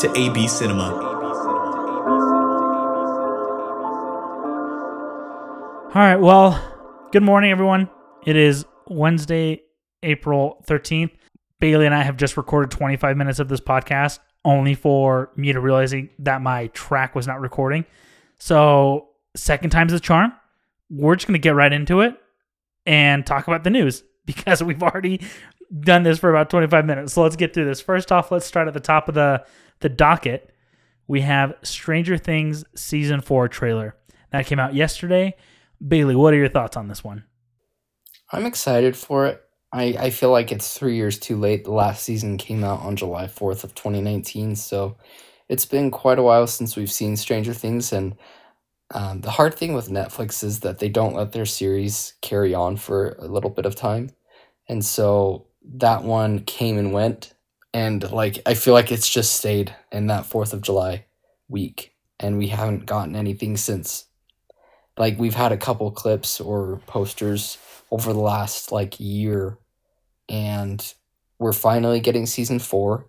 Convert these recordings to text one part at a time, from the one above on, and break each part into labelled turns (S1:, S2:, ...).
S1: to AB Cinema.
S2: All right. Well, good morning, everyone. It is Wednesday, April 13th. Bailey and I have just recorded 25 minutes of this podcast, only for me to realizing that my track was not recording. So, second time's the charm. We're just going to get right into it and talk about the news because we've already done this for about 25 minutes. So, let's get through this. First off, let's start at the top of the, the docket. We have Stranger Things Season 4 trailer. That came out yesterday. Bailey, what are your thoughts on this one?
S3: I'm excited for it. I, I feel like it's three years too late. The last season came out on July 4th of 2019, so it's been quite a while since we've seen Stranger Things. And um, the hard thing with Netflix is that they don't let their series carry on for a little bit of time. And so that one came and went. And like, I feel like it's just stayed in that 4th of July week. And we haven't gotten anything since. Like, we've had a couple clips or posters over the last like year and we're finally getting season 4.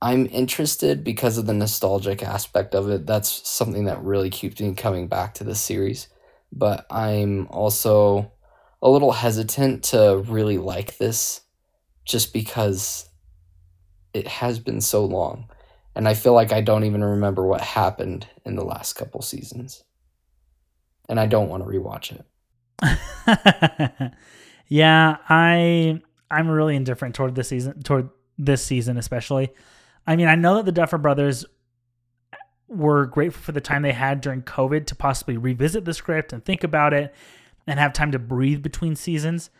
S3: I'm interested because of the nostalgic aspect of it. That's something that really keeps me coming back to the series. But I'm also a little hesitant to really like this just because it has been so long. And I feel like I don't even remember what happened in the last couple seasons. And I don't want to rewatch it.
S2: yeah, I I'm really indifferent toward this season toward this season especially. I mean, I know that the Duffer brothers were grateful for the time they had during COVID to possibly revisit the script and think about it and have time to breathe between seasons.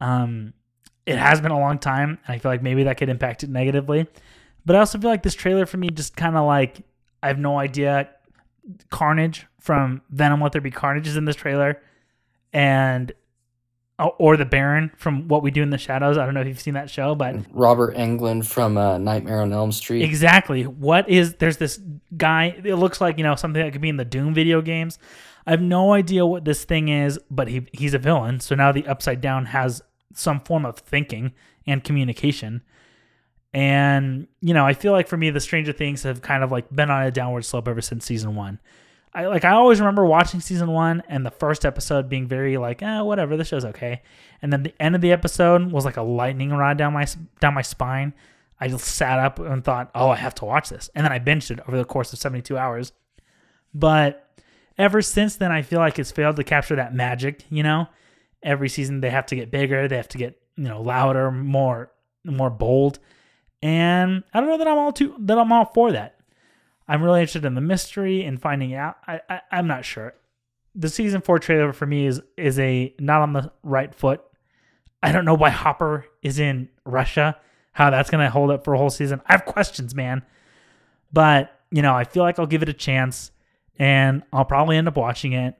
S2: Um, it has been a long time, and I feel like maybe that could impact it negatively. But I also feel like this trailer for me just kind of like I have no idea. Carnage from Venom Let There Be Carnage is in this trailer, and or the Baron from What We Do in the Shadows. I don't know if you've seen that show, but
S3: Robert Englund from uh, Nightmare on Elm Street.
S2: Exactly. What is there's this guy? It looks like you know something that could be in the Doom video games. I have no idea what this thing is, but he he's a villain. So now the Upside Down has some form of thinking and communication. And you know, I feel like for me, the Stranger Things have kind of like been on a downward slope ever since season one. I like I always remember watching season one and the first episode being very like, eh, whatever, this show's okay. And then the end of the episode was like a lightning rod down my down my spine. I just sat up and thought, oh, I have to watch this, and then I binged it over the course of seventy two hours. But ever since then, I feel like it's failed to capture that magic. You know, every season they have to get bigger, they have to get you know louder, more more bold, and I don't know that I'm all too that I'm all for that. I'm really interested in the mystery and finding out. I, I I'm not sure. The season four trailer for me is is a not on the right foot. I don't know why Hopper is in Russia. How that's gonna hold up for a whole season. I have questions, man. But you know, I feel like I'll give it a chance, and I'll probably end up watching it,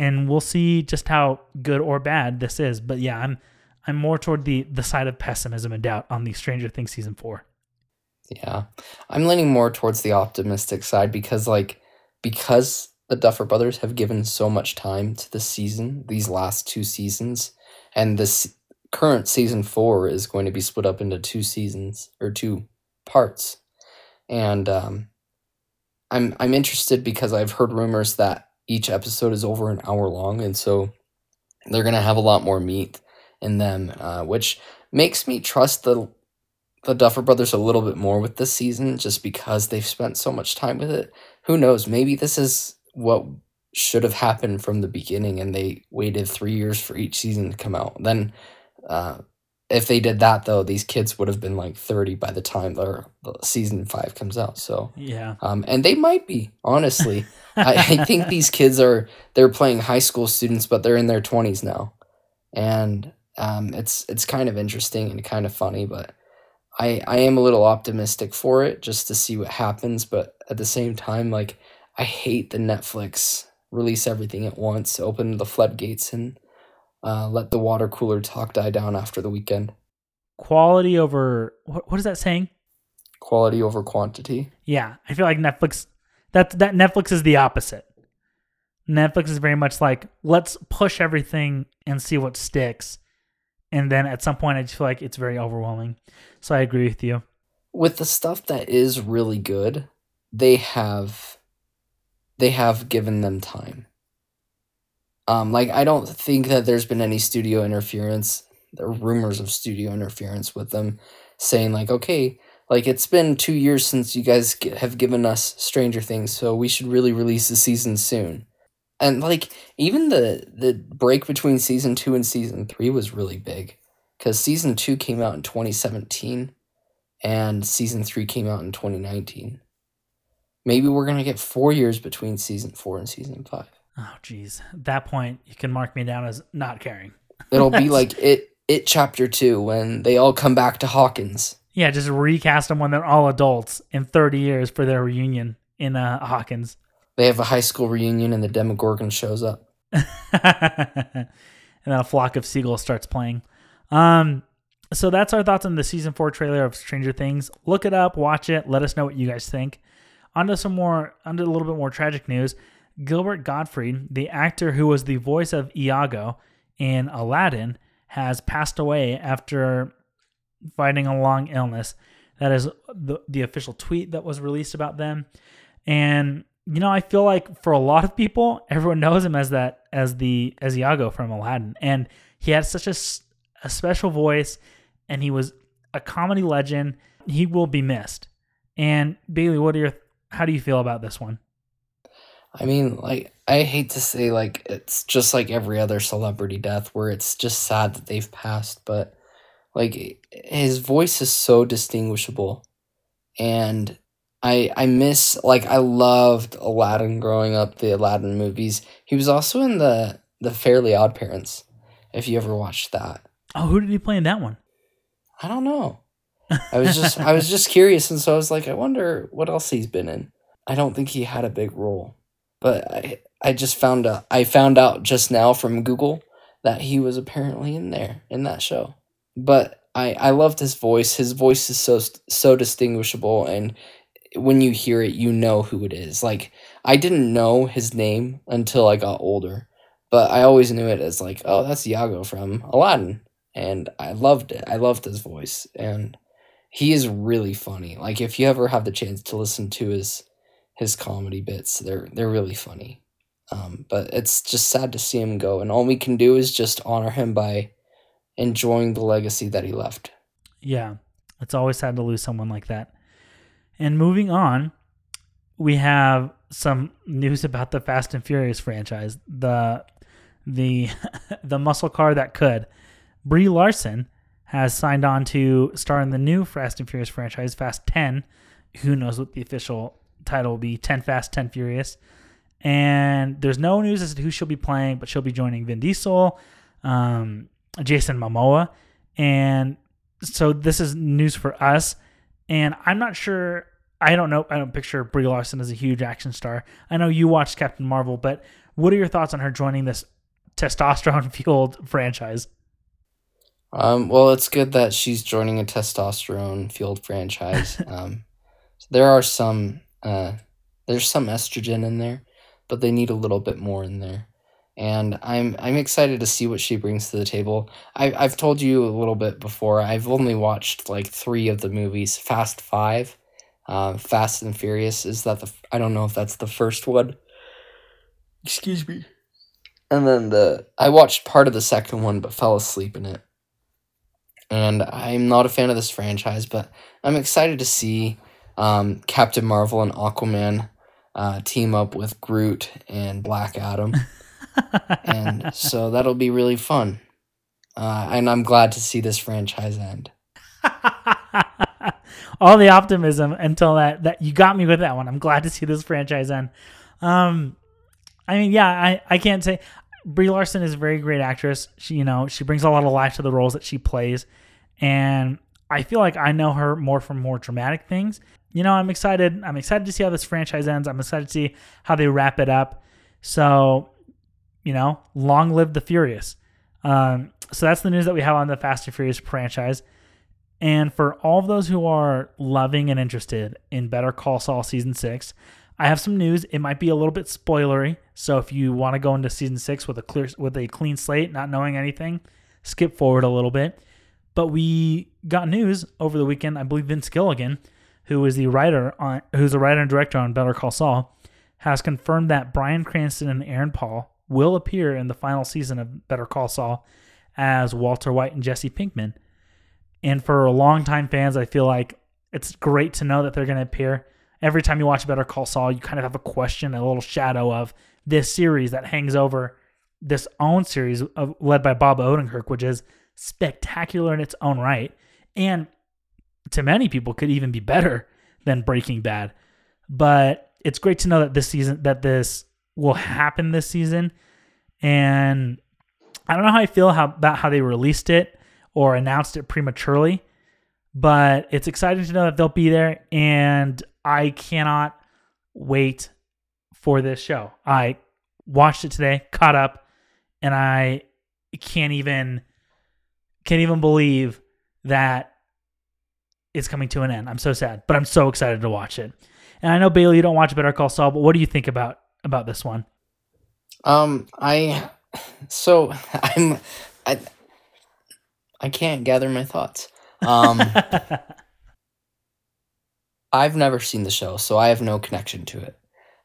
S2: and we'll see just how good or bad this is. But yeah, I'm I'm more toward the the side of pessimism and doubt on the Stranger Things season four.
S3: Yeah. I'm leaning more towards the optimistic side because like because the Duffer brothers have given so much time to the season, these last two seasons, and this current season 4 is going to be split up into two seasons or two parts. And um I'm I'm interested because I've heard rumors that each episode is over an hour long and so they're to have a lot more meat in them uh, which makes me trust the the Duffer Brothers a little bit more with this season just because they've spent so much time with it. Who knows? Maybe this is what should have happened from the beginning and they waited three years for each season to come out. Then, uh, if they did that though, these kids would have been like 30 by the time their season five comes out. So,
S2: yeah.
S3: Um, and they might be, honestly. I, I think these kids are, they're playing high school students, but they're in their 20s now. And um, it's, it's kind of interesting and kind of funny, but I I am a little optimistic for it just to see what happens, but at the same time, like I hate the Netflix release everything at once, open the floodgates, and uh, let the water cooler talk die down after the weekend.
S2: Quality over what, what is that saying?
S3: Quality over quantity.
S2: Yeah, I feel like Netflix that that Netflix is the opposite. Netflix is very much like let's push everything and see what sticks. And then at some point I just feel like it's very overwhelming. So I agree with you.
S3: With the stuff that is really good, they have they have given them time. Um, like I don't think that there's been any studio interference. There are rumors of studio interference with them saying like, okay, like it's been two years since you guys have given us Stranger Things, so we should really release the season soon. And like even the the break between season two and season three was really big, because season two came out in twenty seventeen, and season three came out in twenty nineteen. Maybe we're gonna get four years between season four and season five.
S2: Oh, geez. At that point, you can mark me down as not caring.
S3: It'll be like it it chapter two when they all come back to Hawkins.
S2: Yeah, just recast them when they're all adults in 30 years for their reunion in uh, Hawkins.
S3: They have a high school reunion and the Demogorgon shows up.
S2: and then a flock of seagulls starts playing. Um, so that's our thoughts on the season four trailer of Stranger Things. Look it up, watch it, let us know what you guys think. On to some more, onto a little bit more tragic news. Gilbert Gottfried, the actor who was the voice of Iago in Aladdin, has passed away after fighting a long illness. That is the, the official tweet that was released about them. And you know, I feel like for a lot of people, everyone knows him as that as the as Iago from Aladdin, and he had such a, a special voice, and he was a comedy legend. He will be missed. And Bailey, what are your how do you feel about this one?
S3: I mean, like I hate to say like it's just like every other celebrity death where it's just sad that they've passed, but like his voice is so distinguishable and I I miss like I loved Aladdin growing up, the Aladdin movies. He was also in the the Fairly Odd Parents, if you ever watched that.
S2: Oh, who did he play in that one?
S3: I don't know. I was just I was just curious, and so I was like, I wonder what else he's been in. I don't think he had a big role, but I I just found out I found out just now from Google that he was apparently in there in that show. But I I loved his voice. His voice is so so distinguishable, and when you hear it, you know who it is. Like I didn't know his name until I got older, but I always knew it as like, oh, that's Iago from Aladdin, and I loved it. I loved his voice, and he is really funny. Like if you ever have the chance to listen to his his comedy bits, they're they're really funny. Um, but it's just sad to see him go, and all we can do is just honor him by enjoying the legacy that he left.
S2: Yeah, it's always sad to lose someone like that. And moving on, we have some news about the Fast and Furious franchise. The the the muscle car that could. Brie Larson has signed on to star in the new Fast and Furious franchise, Fast 10. Who knows what the official title will be? 10 Fast, 10 Furious. And there's no news as to who she'll be playing, but she'll be joining Vin Diesel, um, Jason Momoa. And so this is news for us. And I'm not sure I don't know. I don't picture Brie Larson as a huge action star. I know you watched Captain Marvel, but what are your thoughts on her joining this testosterone fueled franchise?
S3: Um, well, it's good that she's joining a testosterone fueled franchise. um, there are some uh, there's some estrogen in there, but they need a little bit more in there. And I'm I'm excited to see what she brings to the table. I I've told you a little bit before. I've only watched like three of the movies. Fast Five uh, Fast and Furious is that the I don't know if that's the first one. Excuse me. And then the I watched part of the second one but fell asleep in it. And I'm not a fan of this franchise, but I'm excited to see um, Captain Marvel and Aquaman uh, team up with Groot and Black Adam. and so that'll be really fun. Uh, and I'm glad to see this franchise end
S2: all the optimism until that that you got me with that one. I'm glad to see this franchise end. Um, I mean, yeah, I I can't say Brie Larson is a very great actress. She you know she brings a lot of life to the roles that she plays, and I feel like I know her more from more dramatic things. You know, I'm excited. I'm excited to see how this franchise ends. I'm excited to see how they wrap it up. So, you know, long live the Furious. Um, so that's the news that we have on the Fast and Furious franchise. And for all of those who are loving and interested in Better Call Saul season six, I have some news. It might be a little bit spoilery, so if you want to go into season six with a clear with a clean slate, not knowing anything, skip forward a little bit. But we got news over the weekend. I believe Vince Gilligan, who is the writer on who's the writer and director on Better Call Saul, has confirmed that Bryan Cranston and Aaron Paul will appear in the final season of Better Call Saul as Walter White and Jesse Pinkman. And for longtime fans, I feel like it's great to know that they're going to appear. Every time you watch Better Call Saul, you kind of have a question, a little shadow of this series that hangs over this own series of, led by Bob Odenkirk, which is spectacular in its own right, and to many people could even be better than Breaking Bad. But it's great to know that this season that this will happen this season, and I don't know how I feel how, about how they released it or announced it prematurely, but it's exciting to know that they'll be there, and I cannot wait for this show. I watched it today, caught up, and I can't even can't even believe that it's coming to an end. I'm so sad, but I'm so excited to watch it. And I know Bailey, you don't watch Better Call Saul, but what do you think about about this one?
S3: Um, I so I'm I I can't gather my thoughts. Um, I've never seen the show, so I have no connection to it.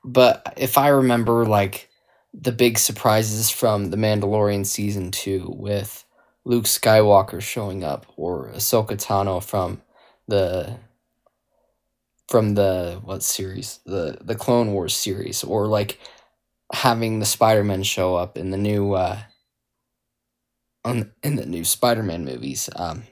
S3: But if I remember, like the big surprises from the Mandalorian season two with Luke Skywalker showing up or Ahsoka Tano from the from the what series the the Clone Wars series or like having the Spider-Man show up in the new uh on in the new Spider-Man movies um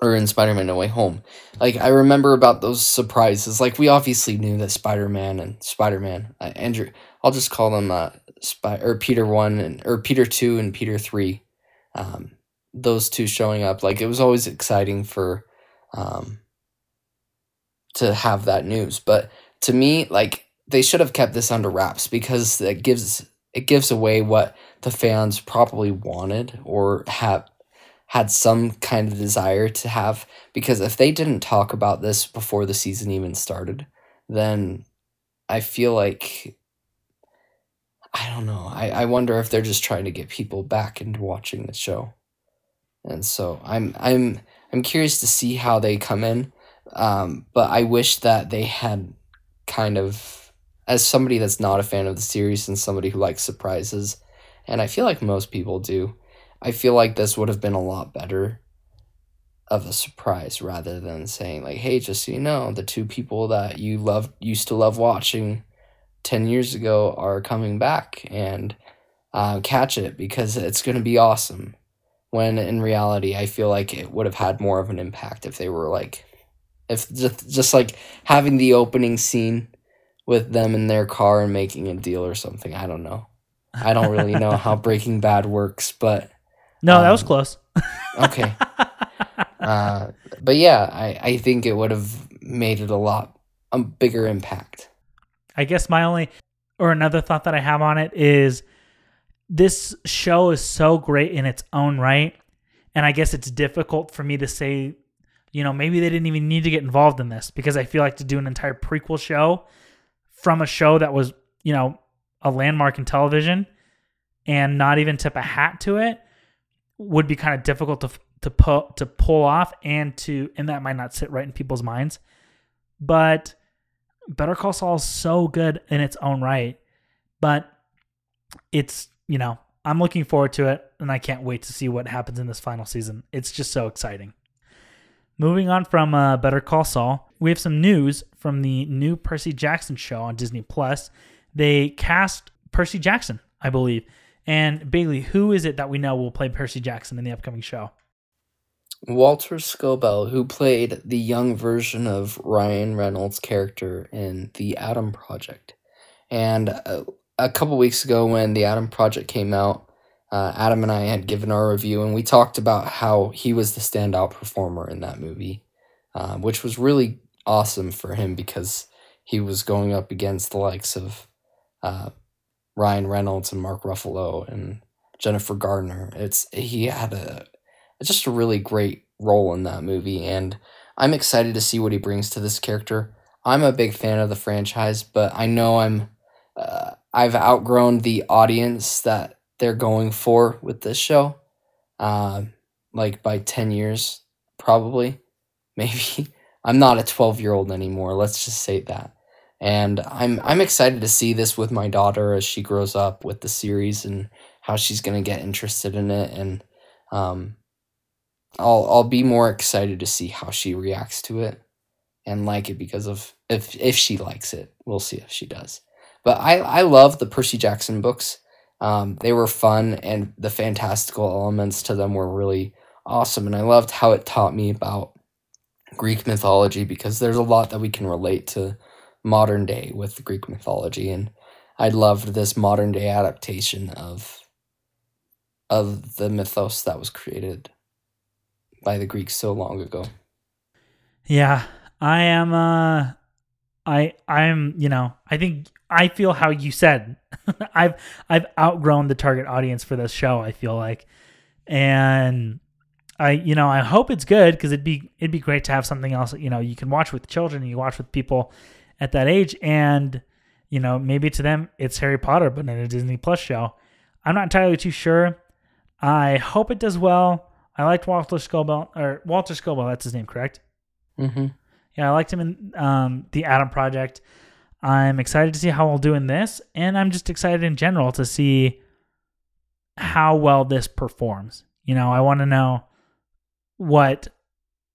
S3: or in Spider-Man No Way Home. Like I remember about those surprises. Like we obviously knew that Spider-Man and Spider-Man uh, Andrew I'll just call them uh Spy or Peter 1 and or Peter 2 and Peter 3 um those two showing up like it was always exciting for um to have that news. But to me, like they should have kept this under wraps because it gives it gives away what the fans probably wanted or have had some kind of desire to have because if they didn't talk about this before the season even started, then I feel like I don't know. I, I wonder if they're just trying to get people back into watching the show. And so I'm I'm I'm curious to see how they come in um, but I wish that they had kind of, as somebody that's not a fan of the series and somebody who likes surprises, and I feel like most people do, I feel like this would have been a lot better of a surprise rather than saying like, hey, just so you know, the two people that you love used to love watching ten years ago are coming back and uh, catch it because it's going to be awesome. When in reality, I feel like it would have had more of an impact if they were like if just just like having the opening scene with them in their car and making a deal or something. I don't know. I don't really know how Breaking Bad works, but
S2: no, um, that was um, close.
S3: okay. Uh, but yeah, I, I think it would have made it a lot a bigger impact.
S2: I guess my only or another thought that I have on it is this show is so great in its own right. And I guess it's difficult for me to say you know, maybe they didn't even need to get involved in this because I feel like to do an entire prequel show from a show that was, you know, a landmark in television and not even tip a hat to it would be kind of difficult to to pull to pull off and to and that might not sit right in people's minds. But Better Call Saul is so good in its own right, but it's you know I'm looking forward to it and I can't wait to see what happens in this final season. It's just so exciting. Moving on from uh, Better Call Saul, we have some news from the new Percy Jackson show on Disney Plus. They cast Percy Jackson, I believe. And Bailey, who is it that we know will play Percy Jackson in the upcoming show?
S3: Walter Scobell, who played the young version of Ryan Reynolds' character in The Adam Project. And uh, a couple weeks ago, when The Adam Project came out, uh, Adam and I had given our review, and we talked about how he was the standout performer in that movie, uh, which was really awesome for him because he was going up against the likes of uh, Ryan Reynolds and Mark Ruffalo and Jennifer Gardner. It's he had a just a really great role in that movie, and I'm excited to see what he brings to this character. I'm a big fan of the franchise, but I know I'm uh, I've outgrown the audience that they're going for with this show. Uh, like by 10 years, probably, maybe. I'm not a 12 year old anymore. Let's just say that. And I'm I'm excited to see this with my daughter as she grows up with the series and how she's gonna get interested in it. And um, I'll I'll be more excited to see how she reacts to it and like it because of if if she likes it. We'll see if she does. But I I love the Percy Jackson books. Um, they were fun and the fantastical elements to them were really awesome. And I loved how it taught me about Greek mythology because there's a lot that we can relate to modern day with Greek mythology. And I loved this modern day adaptation of of the mythos that was created by the Greeks so long ago.
S2: Yeah, I am. Uh, I I'm. You know, I think I feel how you said. I've I've outgrown the target audience for this show. I feel like, and I you know I hope it's good because it'd be it'd be great to have something else. You know, you can watch with children. You watch with people at that age, and you know maybe to them it's Harry Potter, but in a Disney Plus show. I'm not entirely too sure. I hope it does well. I liked Walter Scobell or Walter Scobell. That's his name, correct?
S3: Mm-hmm.
S2: Yeah, I liked him in um, the Adam Project. I'm excited to see how we'll do in this, and I'm just excited in general to see how well this performs. You know, I want to know what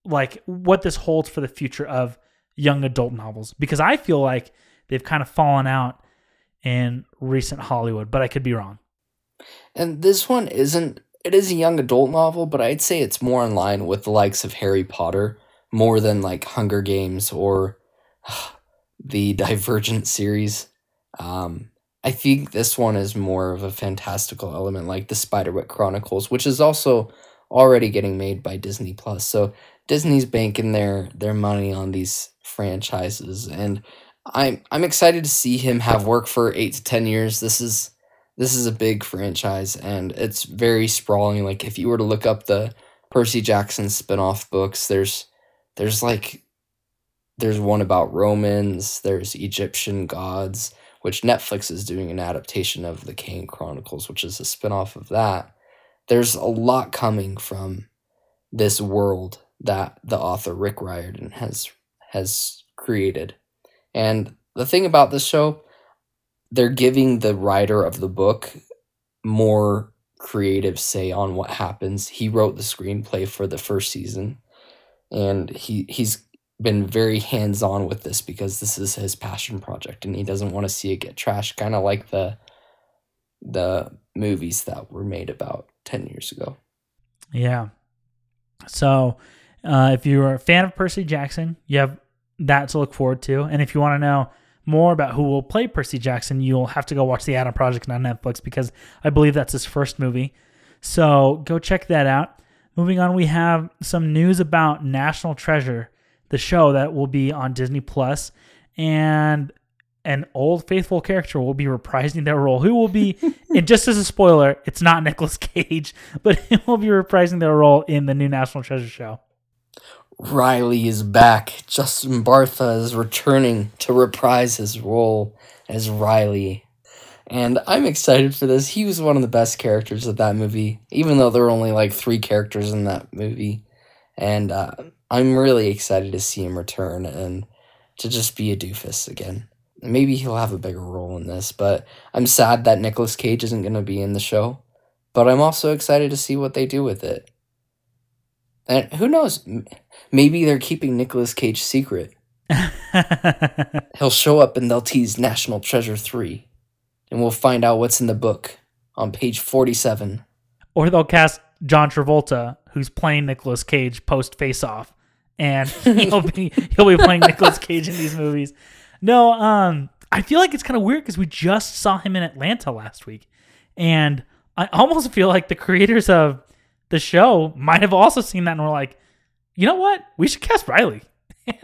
S2: like what this holds for the future of young adult novels because I feel like they've kind of fallen out in recent Hollywood, but I could be wrong.
S3: And this one isn't it is a young adult novel, but I'd say it's more in line with the likes of Harry Potter more than like Hunger Games or the Divergent series. Um, I think this one is more of a fantastical element, like the Spiderwick Chronicles, which is also already getting made by Disney Plus. So Disney's banking their their money on these franchises, and I'm I'm excited to see him have work for eight to ten years. This is this is a big franchise, and it's very sprawling. Like if you were to look up the Percy Jackson spin-off books, there's there's like there's one about Romans, there's Egyptian gods, which Netflix is doing an adaptation of the Kane Chronicles, which is a spin-off of that. There's a lot coming from this world that the author Rick Riordan has has created. And the thing about this show, they're giving the writer of the book more creative say on what happens. He wrote the screenplay for the first season and he he's been very hands-on with this because this is his passion project and he doesn't want to see it get trashed kind of like the the movies that were made about 10 years ago
S2: Yeah. So, uh, if you're a fan of Percy Jackson, you have that to look forward to. And if you want to know more about who will play Percy Jackson, you'll have to go watch The Adam Project on Netflix because I believe that's his first movie. So go check that out. Moving on, we have some news about National Treasure, the show that will be on Disney Plus, and an old faithful character will be reprising their role. Who will be, and just as a spoiler, it's not Nicolas Cage, but he will be reprising their role in the new National Treasure show.
S3: Riley is back. Justin Bartha is returning to reprise his role as Riley. And I'm excited for this. He was one of the best characters of that movie, even though there were only like three characters in that movie. And uh, I'm really excited to see him return and to just be a doofus again. Maybe he'll have a bigger role in this, but I'm sad that Nicolas Cage isn't going to be in the show. But I'm also excited to see what they do with it. And who knows? Maybe they're keeping Nicolas Cage secret. He'll show up and they'll tease National Treasure 3. And we'll find out what's in the book on page 47.
S2: or they'll cast John Travolta, who's playing Nicolas Cage post Face Off, and he'll be he'll be playing Nicolas Cage in these movies. No, um, I feel like it's kind of weird because we just saw him in Atlanta last week, and I almost feel like the creators of the show might have also seen that and were like, you know what? We should cast Riley.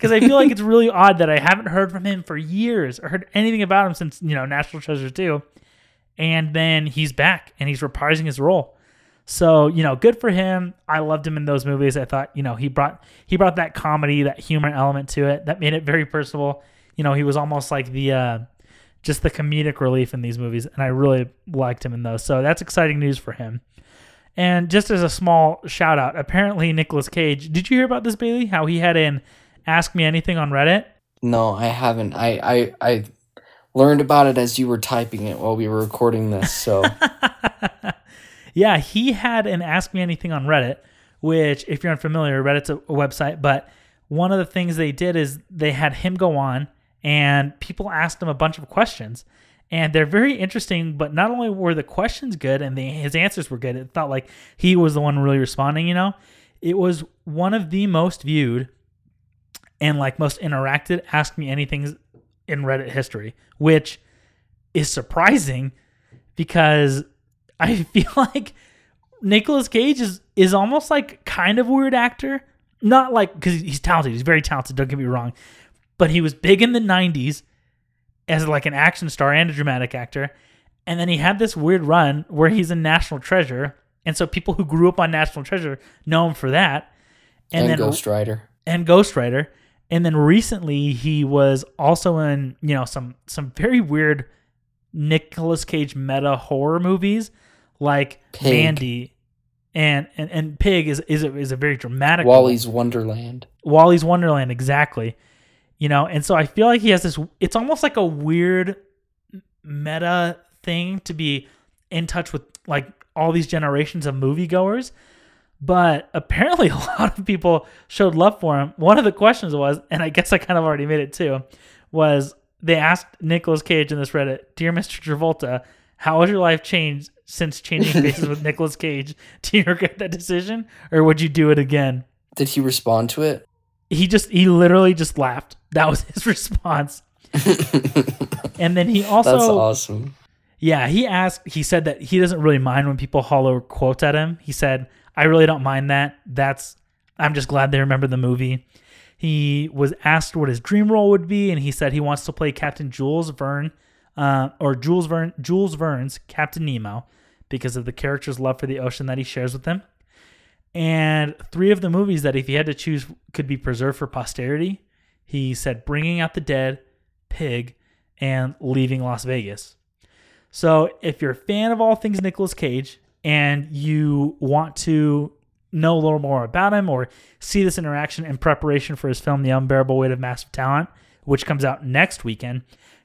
S2: Because I feel like it's really odd that I haven't heard from him for years or heard anything about him since, you know, National Treasure 2. And then he's back and he's reprising his role. So, you know, good for him. I loved him in those movies. I thought, you know, he brought he brought that comedy, that humor element to it that made it very personable. You know, he was almost like the uh just the comedic relief in these movies and I really liked him in those. So, that's exciting news for him. And just as a small shout out, apparently Nicolas Cage, did you hear about this Bailey? How he had an ask me anything on Reddit?
S3: No, I haven't. I I I learned about it as you were typing it while we were recording this. So
S2: yeah, he had an Ask Me Anything on Reddit, which, if you're unfamiliar, Reddit's a, a website. But one of the things they did is they had him go on and people asked him a bunch of questions. And they're very interesting, but not only were the questions good and the, his answers were good, it felt like he was the one really responding, you know? It was one of the most viewed and like most interacted Ask Me anything in Reddit history, which is surprising because I feel like Nicolas Cage is is almost like kind of weird actor. Not like because he's talented, he's very talented. Don't get me wrong, but he was big in the '90s as like an action star and a dramatic actor, and then he had this weird run where he's a National Treasure, and so people who grew up on National Treasure know him for that.
S3: And, and then Ghost Rider.
S2: And Ghost Rider, and then recently he was also in you know some some very weird Nicolas Cage meta horror movies like Pig. Mandy and, and and Pig is is a, is a very dramatic
S3: Wally's one. Wonderland.
S2: Wally's Wonderland exactly. You know, and so I feel like he has this it's almost like a weird meta thing to be in touch with like all these generations of moviegoers. But apparently a lot of people showed love for him. One of the questions was, and I guess I kind of already made it too, was they asked Nicolas Cage in this Reddit, Dear Mr. Travolta, how has your life changed since changing faces with Nicolas Cage. Do you regret that decision, or would you do it again?
S3: Did he respond to it?
S2: He just he literally just laughed. That was his response. and then he also
S3: That's awesome.
S2: Yeah, he asked he said that he doesn't really mind when people holler quotes at him. He said, "I really don't mind that. That's I'm just glad they remember the movie." He was asked what his dream role would be, and he said he wants to play Captain Jules Verne, uh, or Jules Verne, Jules Verne's Captain Nemo, because of the character's love for the ocean that he shares with them. And three of the movies that, if he had to choose, could be preserved for posterity, he said Bringing Out the Dead, Pig, and Leaving Las Vegas. So, if you're a fan of all things Nicolas Cage and you want to know a little more about him or see this interaction in preparation for his film The Unbearable Weight of Massive Talent, which comes out next weekend,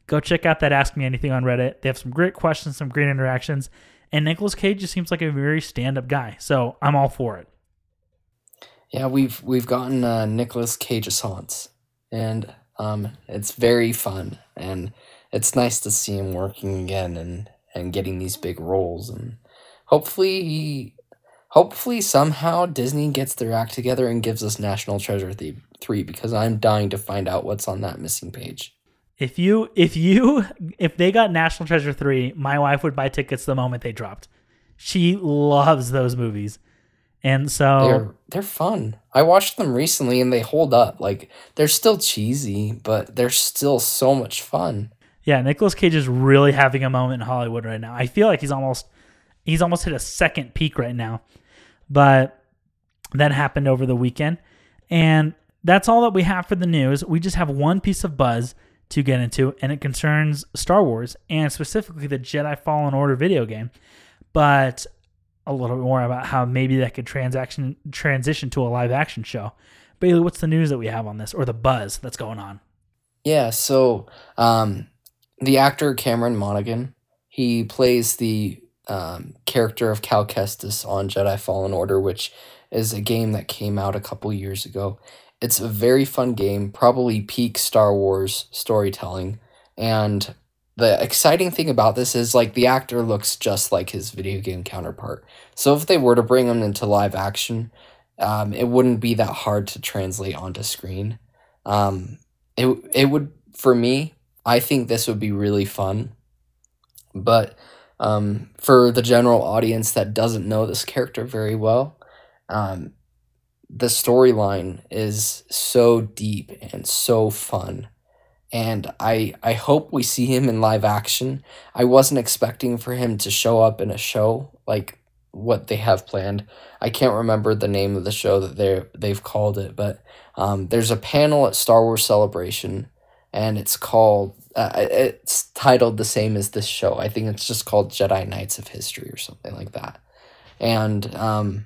S2: go check out that Ask Me Anything on Reddit. They have some great questions, some great interactions, and Nicolas Cage just seems like a very stand-up guy. So I'm all for it.
S3: Yeah, we've we've gotten uh, Nicolas Cage assance, and um, it's very fun, and it's nice to see him working again and and getting these big roles, and hopefully he, hopefully somehow Disney gets their act together and gives us National Treasure three because I'm dying to find out what's on that missing page.
S2: If you if you if they got National Treasure 3, my wife would buy tickets the moment they dropped. She loves those movies. And so
S3: they're they're fun. I watched them recently and they hold up. Like they're still cheesy, but they're still so much fun.
S2: Yeah, Nicolas Cage is really having a moment in Hollywood right now. I feel like he's almost he's almost hit a second peak right now. But that happened over the weekend. And that's all that we have for the news. We just have one piece of buzz to get into, and it concerns Star Wars and specifically the Jedi Fallen Order video game. But a little bit more about how maybe that could transaction transition to a live action show. Bailey, what's the news that we have on this, or the buzz that's going on?
S3: Yeah, so um, the actor Cameron Monaghan, he plays the um, character of Cal Kestis on Jedi Fallen Order, which is a game that came out a couple years ago. It's a very fun game, probably peak Star Wars storytelling. And the exciting thing about this is like the actor looks just like his video game counterpart. So if they were to bring him into live action, um, it wouldn't be that hard to translate onto screen. Um, it it would for me. I think this would be really fun, but um, for the general audience that doesn't know this character very well, um, the storyline is so deep and so fun. And I I hope we see him in live action. I wasn't expecting for him to show up in a show like what they have planned. I can't remember the name of the show that they they've called it, but um, there's a panel at Star Wars Celebration, and it's called uh, it's titled the same as this show. I think it's just called Jedi Knights of History or something like that, and um,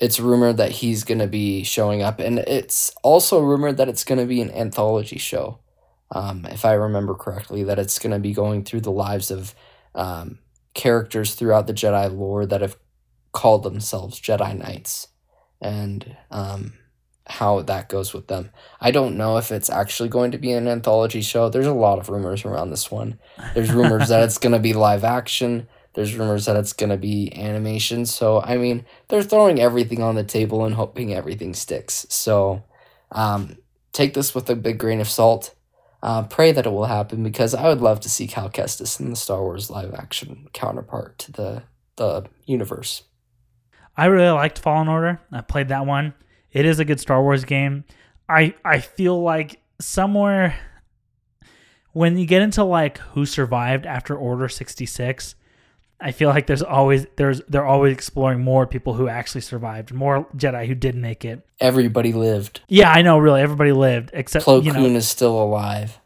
S3: it's rumored that he's gonna be showing up, and it's also rumored that it's gonna be an anthology show. Um, if I remember correctly, that it's gonna be going through the lives of um, characters throughout the Jedi lore that have called themselves Jedi Knights, and um, how that goes with them. I don't know if it's actually going to be an anthology show. There's a lot of rumors around this one. There's rumors that it's going to be live action. There's rumors that it's going to be animation. So, I mean, they're throwing everything on the table and hoping everything sticks. So, um, take this with a big grain of salt. Uh, pray that it will happen because I would love to see Cal Kestis in the Star Wars live action counterpart to the the universe.
S2: I really liked Fallen Order. I played that one. It is a good Star Wars game. I I feel like somewhere when you get into like who survived after Order 66, I feel like there's always there's they're always exploring more people who actually survived, more Jedi who did make it.
S3: Everybody lived.
S2: Yeah, I know. Really, everybody lived except
S3: Plo
S2: you know,
S3: is still alive.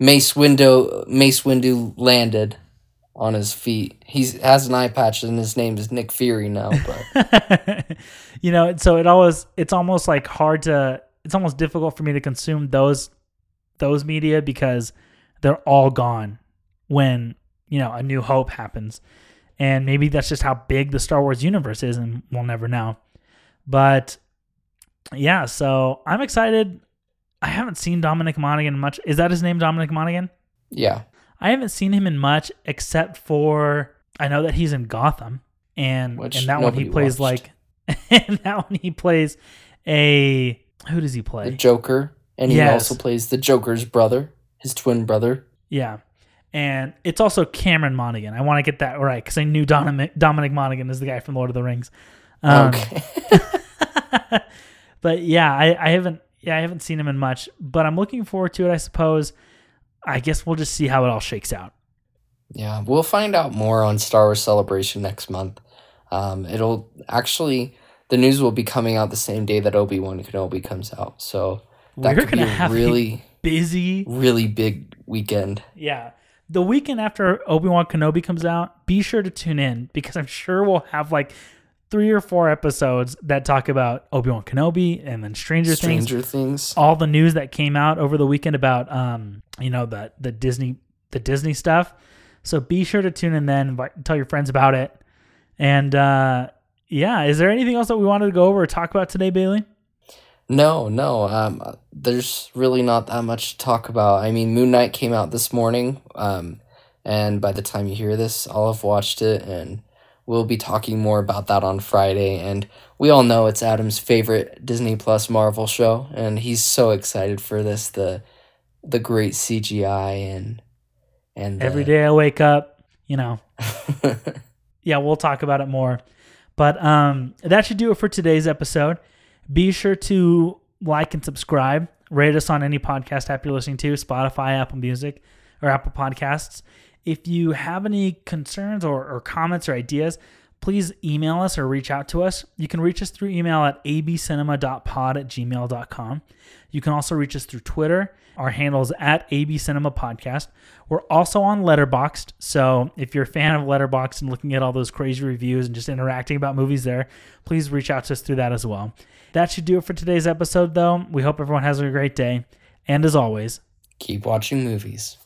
S3: Mace Windu Mace Windu landed on his feet. He has an eye patch and his name is Nick Fury now. But
S2: you know, so it always it's almost like hard to it's almost difficult for me to consume those those media because they're all gone when you know a new hope happens and maybe that's just how big the star wars universe is and we'll never know but yeah so i'm excited i haven't seen dominic monaghan much is that his name dominic monaghan
S3: yeah,
S2: i haven't seen him in much except for i know that he's in gotham and
S3: Which
S2: and that one he plays
S3: watched.
S2: like and that one he plays a who does he play?
S3: the Joker, and he
S2: Yes.
S3: also plays the Joker's brother, his twin brother.
S2: Yeah. And it's also Cameron Monaghan. I want to get that right because I knew Dominic, Dominic Monaghan is the guy from Lord of the Rings. Um,
S3: okay,
S2: but yeah, I, I haven't yeah I haven't seen him in much, but I'm looking forward to it. I suppose. I guess we'll just see how it all shakes out.
S3: yeah, we'll find out more on Star Wars Celebration next month. Um, it'll actually the news will be coming out the same day that Obi Wan Kenobi comes out, so that
S2: We're
S3: could be
S2: gonna
S3: a
S2: have a
S3: really
S2: Busy,
S3: really big weekend.
S2: yeah. The weekend after Obi Wan Kenobi comes out, be sure to tune in because I'm sure we'll have like three or four episodes that talk about Obi Wan Kenobi and then Stranger, Things
S3: Stranger Things.
S2: all the news that came out over the weekend about um you know the the Disney the Disney stuff. So be sure to tune in then, tell your friends about it. And uh yeah, is there anything else that we wanted to go over or talk about today, Bailey?
S3: No, no. Um, there's really not that much to talk about. I mean, Moon Knight came out this morning, um, and by the time you hear this, I'll have watched it, and we'll be talking more about that on Friday. And we all know it's Adam's favorite Disney Plus Marvel show, and he's so excited for this the the great CGI and and the-
S2: Every day I wake up, you know. Yeah, we'll talk about it more. But um that should do it for today's episode. Be sure to like and subscribe. Rate us on any podcast app you're listening to, Spotify, Apple Music, or Apple Podcasts. If you have any concerns or, or comments or ideas, please email us or reach out to us. You can reach us through email at abcinema.pod at gmail.com. You can also reach us through Twitter. Our handle is at abcinema podcast. We're also on Letterboxd, so if you're a fan of Letterboxd and looking at all those crazy reviews and just interacting about movies there, please reach out to us through that as well. That should do it for today's episode, though. We hope everyone has a great day. And as always,
S3: Keep watching movies.